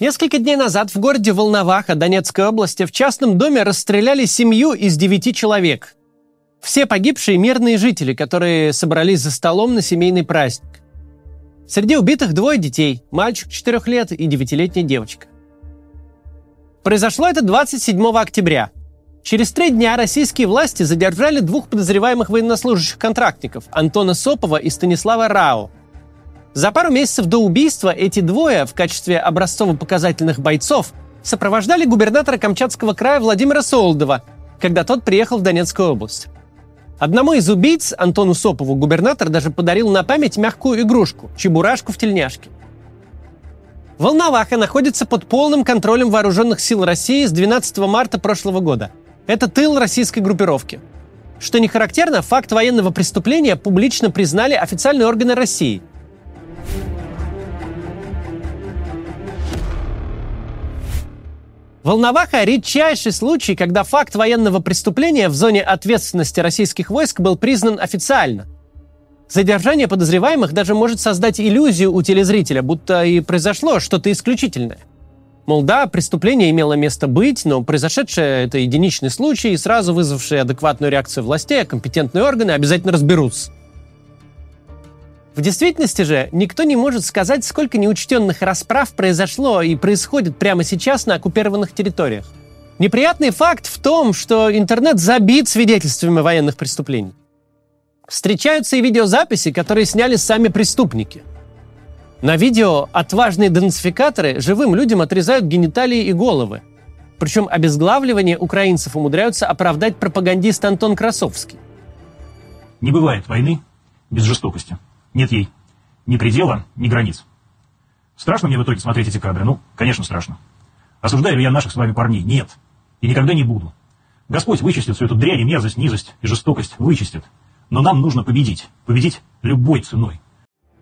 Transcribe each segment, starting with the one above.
Несколько дней назад в городе Волноваха Донецкой области в частном доме расстреляли семью из девяти человек. Все погибшие мирные жители, которые собрались за столом на семейный праздник. Среди убитых двое детей, мальчик 4 лет и девятилетняя девочка. Произошло это 27 октября. Через три дня российские власти задержали двух подозреваемых военнослужащих контрактников Антона Сопова и Станислава Рао – за пару месяцев до убийства эти двое в качестве образцово-показательных бойцов сопровождали губернатора Камчатского края Владимира Солдова, когда тот приехал в Донецкую область. Одному из убийц, Антону Сопову, губернатор даже подарил на память мягкую игрушку – чебурашку в тельняшке. Волноваха находится под полным контролем вооруженных сил России с 12 марта прошлого года. Это тыл российской группировки. Что не характерно, факт военного преступления публично признали официальные органы России – Волноваха – редчайший случай, когда факт военного преступления в зоне ответственности российских войск был признан официально. Задержание подозреваемых даже может создать иллюзию у телезрителя, будто и произошло что-то исключительное. Мол, да, преступление имело место быть, но произошедшее – это единичный случай, сразу вызвавший адекватную реакцию властей, а компетентные органы обязательно разберутся. В действительности же никто не может сказать, сколько неучтенных расправ произошло и происходит прямо сейчас на оккупированных территориях. Неприятный факт в том, что интернет забит свидетельствами военных преступлений. Встречаются и видеозаписи, которые сняли сами преступники. На видео отважные денацификаторы живым людям отрезают гениталии и головы. Причем обезглавливание украинцев умудряются оправдать пропагандист Антон Красовский. Не бывает войны без жестокости. Нет ей ни предела, ни границ. Страшно мне в итоге смотреть эти кадры? Ну, конечно, страшно. Осуждаю ли я наших с вами парней? Нет. И никогда не буду. Господь вычистит всю эту дрянь, и мерзость, низость и жестокость. Вычистит. Но нам нужно победить. Победить любой ценой.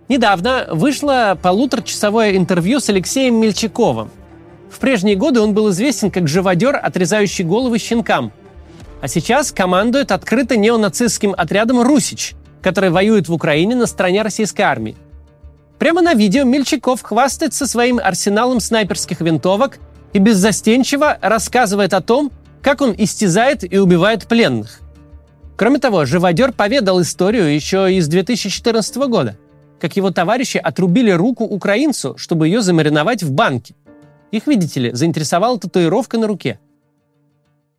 Недавно вышло полуторачасовое интервью с Алексеем Мельчаковым. В прежние годы он был известен как живодер, отрезающий головы щенкам. А сейчас командует открыто неонацистским отрядом «Русич», который воюет в Украине на стороне российской армии. Прямо на видео Мельчаков хвастается своим арсеналом снайперских винтовок и беззастенчиво рассказывает о том, как он истязает и убивает пленных. Кроме того, живодер поведал историю еще из 2014 года, как его товарищи отрубили руку украинцу, чтобы ее замариновать в банке. Их, видите ли, заинтересовала татуировка на руке –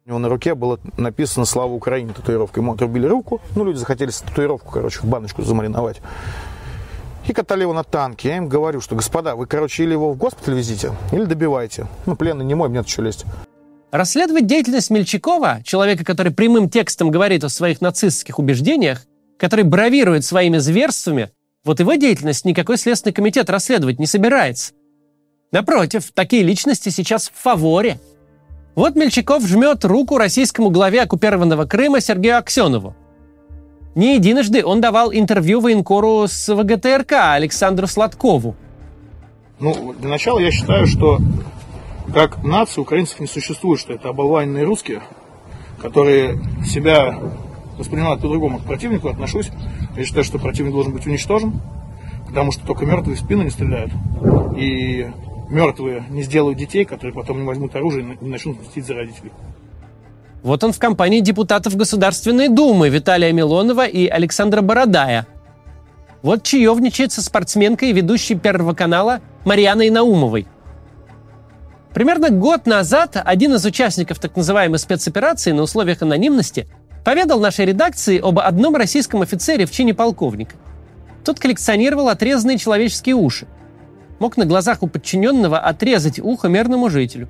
у него на руке было написано «Слава Украине» татуировка. Ему отрубили руку. Ну, люди захотели татуировку, короче, в баночку замариновать. И катали его на танке. Я им говорю, что, господа, вы, короче, или его в госпиталь везите, или добивайте. Ну, пленный не мой, мне что лезть. Расследовать деятельность Мельчакова, человека, который прямым текстом говорит о своих нацистских убеждениях, который бравирует своими зверствами, вот его деятельность никакой Следственный комитет расследовать не собирается. Напротив, такие личности сейчас в фаворе – вот Мельчаков жмет руку российскому главе оккупированного Крыма Сергею Аксенову. Не единожды он давал интервью военкору с ВГТРК Александру Сладкову. Ну, для начала я считаю, что как нации украинцев не существует, что это оболваненные русские, которые себя воспринимают по-другому к противнику, отношусь. Я считаю, что противник должен быть уничтожен, потому что только мертвые в спину не стреляют. И мертвые не сделают детей, которые потом не возьмут оружие и начнут мстить за родителей. Вот он в компании депутатов Государственной Думы Виталия Милонова и Александра Бородая. Вот чаевничает со спортсменкой и ведущей Первого канала Марьяной Наумовой. Примерно год назад один из участников так называемой спецоперации на условиях анонимности поведал нашей редакции об одном российском офицере в чине полковника. Тот коллекционировал отрезанные человеческие уши – мог на глазах у подчиненного отрезать ухо мирному жителю.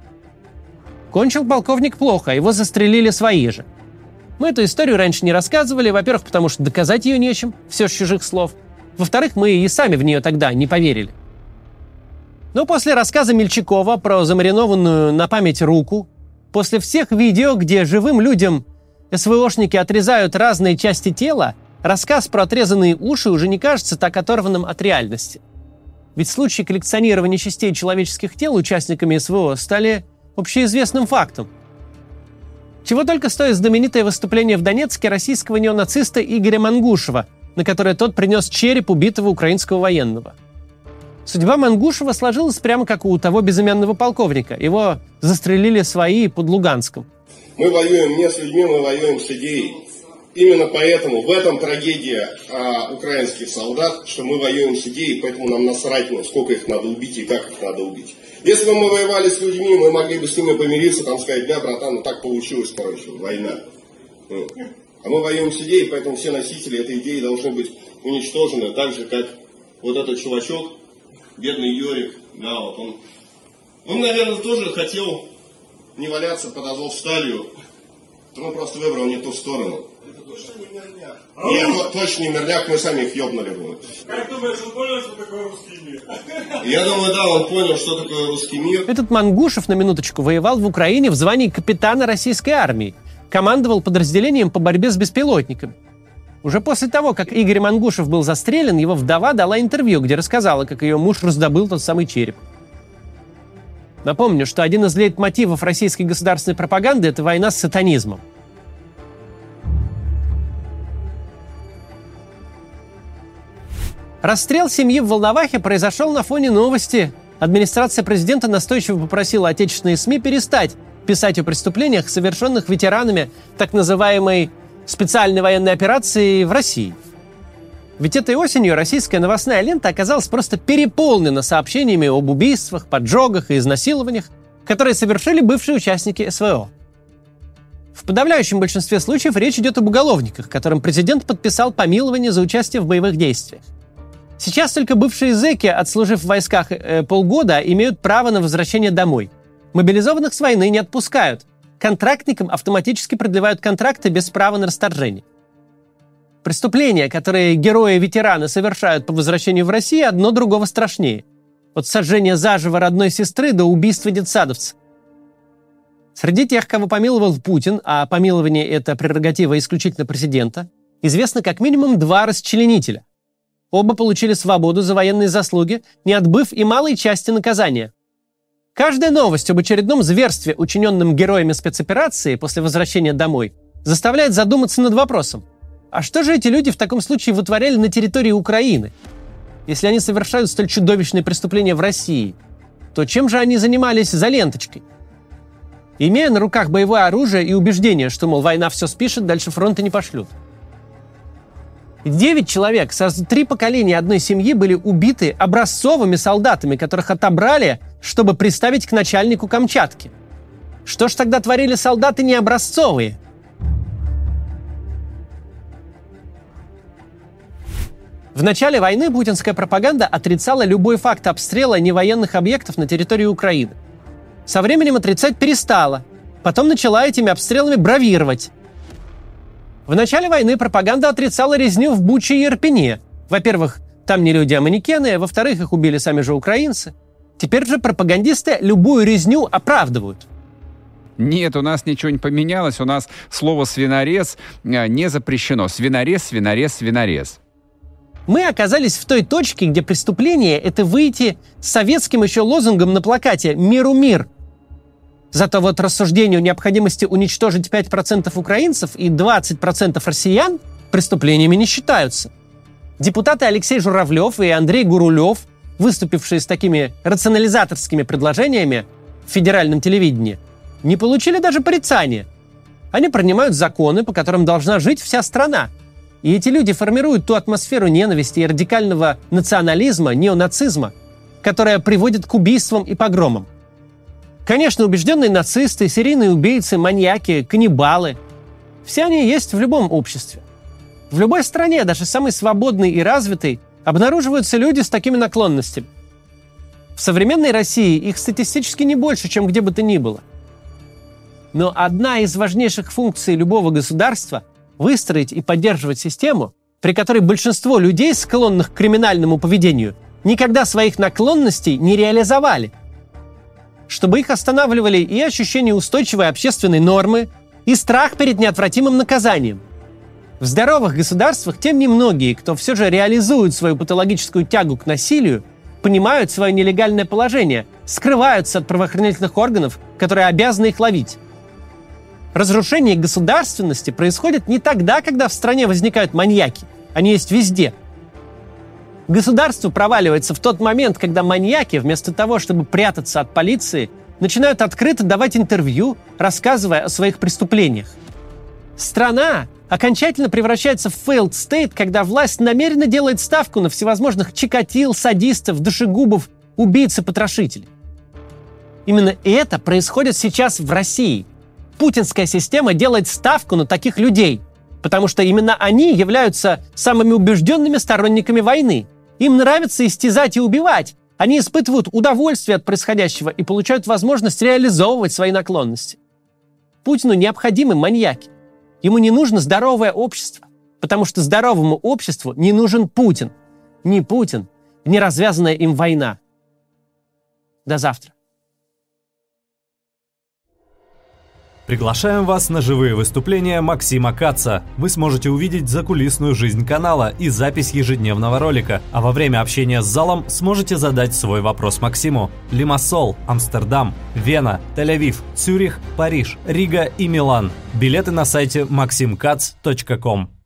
Кончил полковник плохо, его застрелили свои же. Мы эту историю раньше не рассказывали, во-первых, потому что доказать ее нечем, все с чужих слов. Во-вторых, мы и сами в нее тогда не поверили. Но после рассказа Мельчакова про замаринованную на память руку, после всех видео, где живым людям СВОшники отрезают разные части тела, рассказ про отрезанные уши уже не кажется так оторванным от реальности – ведь случаи коллекционирования частей человеческих тел участниками СВО стали общеизвестным фактом. Чего только стоит знаменитое выступление в Донецке российского неонациста Игоря Мангушева, на которое тот принес череп убитого украинского военного. Судьба Мангушева сложилась прямо как у того безымянного полковника. Его застрелили свои под Луганском. Мы воюем не с людьми, мы воюем с идеей. Именно поэтому в этом трагедия а, украинских солдат, что мы воюем с идеей, поэтому нам насрать, ну, сколько их надо убить и как их надо убить. Если бы мы воевали с людьми, мы могли бы с ними помириться, там сказать, да, братан, ну так получилось, короче, война. Ну, а мы воюем с идеей, поэтому все носители этой идеи должны быть уничтожены, так же, как вот этот чувачок, бедный Йорик, да, вот он, он, наверное, тоже хотел не валяться под Азовсталью, но он просто выбрал не ту сторону. Это точно не мирняк? Нет, точно не мирняк, мы сами их ёбнули бы. Как думаешь, он понял, что такое русский мир? Я думаю, да, он понял, что такое русский мир. Этот Мангушев, на минуточку, воевал в Украине в звании капитана российской армии. Командовал подразделением по борьбе с беспилотниками. Уже после того, как Игорь Мангушев был застрелен, его вдова дала интервью, где рассказала, как ее муж раздобыл тот самый череп. Напомню, что один из лейтмотивов российской государственной пропаганды – это война с сатанизмом. Расстрел семьи в Волновахе произошел на фоне новости. Администрация президента настойчиво попросила отечественные СМИ перестать писать о преступлениях, совершенных ветеранами так называемой специальной военной операции в России. Ведь этой осенью российская новостная лента оказалась просто переполнена сообщениями об убийствах, поджогах и изнасилованиях, которые совершили бывшие участники СВО. В подавляющем большинстве случаев речь идет об уголовниках, которым президент подписал помилование за участие в боевых действиях. Сейчас только бывшие зэки, отслужив в войсках э, полгода, имеют право на возвращение домой. Мобилизованных с войны не отпускают, контрактникам автоматически продлевают контракты без права на расторжение. Преступления, которые герои-ветераны совершают по возвращению в Россию, одно другого страшнее. От сожжения заживо родной сестры до убийства детсадовца. Среди тех, кого помиловал Путин, а помилование – это прерогатива исключительно президента, известно как минимум два расчленителя. Оба получили свободу за военные заслуги, не отбыв и малой части наказания – Каждая новость об очередном зверстве, учиненном героями спецоперации после возвращения домой, заставляет задуматься над вопросом. А что же эти люди в таком случае вытворяли на территории Украины? Если они совершают столь чудовищные преступления в России, то чем же они занимались за ленточкой? Имея на руках боевое оружие и убеждение, что, мол, война все спишет, дальше фронта не пошлют – Девять человек, сразу три поколения одной семьи были убиты образцовыми солдатами, которых отобрали, чтобы приставить к начальнику Камчатки. Что ж тогда творили солдаты не образцовые? В начале войны путинская пропаганда отрицала любой факт обстрела невоенных объектов на территории Украины. Со временем отрицать перестала. Потом начала этими обстрелами бравировать. В начале войны пропаганда отрицала резню в Буче и Ирпене. Во-первых, там не люди, а манекены, а во-вторых, их убили сами же украинцы. Теперь же пропагандисты любую резню оправдывают. Нет, у нас ничего не поменялось. У нас слово «свинорез» э, не запрещено. Свинорез, свинорез, свинорез. Мы оказались в той точке, где преступление – это выйти с советским еще лозунгом на плакате «Миру мир», Зато вот рассуждению необходимости уничтожить 5% украинцев и 20% россиян преступлениями не считаются. Депутаты Алексей Журавлев и Андрей Гурулев, выступившие с такими рационализаторскими предложениями в федеральном телевидении, не получили даже порицания. Они принимают законы, по которым должна жить вся страна. И эти люди формируют ту атмосферу ненависти и радикального национализма, неонацизма, которая приводит к убийствам и погромам. Конечно, убежденные нацисты, серийные убийцы, маньяки, каннибалы. Все они есть в любом обществе. В любой стране, даже самой свободной и развитой, обнаруживаются люди с такими наклонностями. В современной России их статистически не больше, чем где бы то ни было. Но одна из важнейших функций любого государства – выстроить и поддерживать систему, при которой большинство людей, склонных к криминальному поведению, никогда своих наклонностей не реализовали – чтобы их останавливали и ощущение устойчивой общественной нормы, и страх перед неотвратимым наказанием. В здоровых государствах тем немногие, кто все же реализует свою патологическую тягу к насилию, понимают свое нелегальное положение, скрываются от правоохранительных органов, которые обязаны их ловить. Разрушение государственности происходит не тогда, когда в стране возникают маньяки. Они есть везде. Государство проваливается в тот момент, когда маньяки, вместо того, чтобы прятаться от полиции, начинают открыто давать интервью, рассказывая о своих преступлениях. Страна окончательно превращается в failed state, когда власть намеренно делает ставку на всевозможных чикатил, садистов, душегубов, убийц и потрошителей. Именно это происходит сейчас в России. Путинская система делает ставку на таких людей, потому что именно они являются самыми убежденными сторонниками войны. Им нравится истязать и убивать. Они испытывают удовольствие от происходящего и получают возможность реализовывать свои наклонности. Путину необходимы маньяки. Ему не нужно здоровое общество, потому что здоровому обществу не нужен Путин. Ни Путин, ни развязанная им война. До завтра. Приглашаем вас на живые выступления Максима Каца. Вы сможете увидеть закулисную жизнь канала и запись ежедневного ролика, а во время общения с залом сможете задать свой вопрос Максиму. Лимассол, Амстердам, Вена, Тель-Авив, Цюрих, Париж, Рига и Милан. Билеты на сайте maximkatz.com.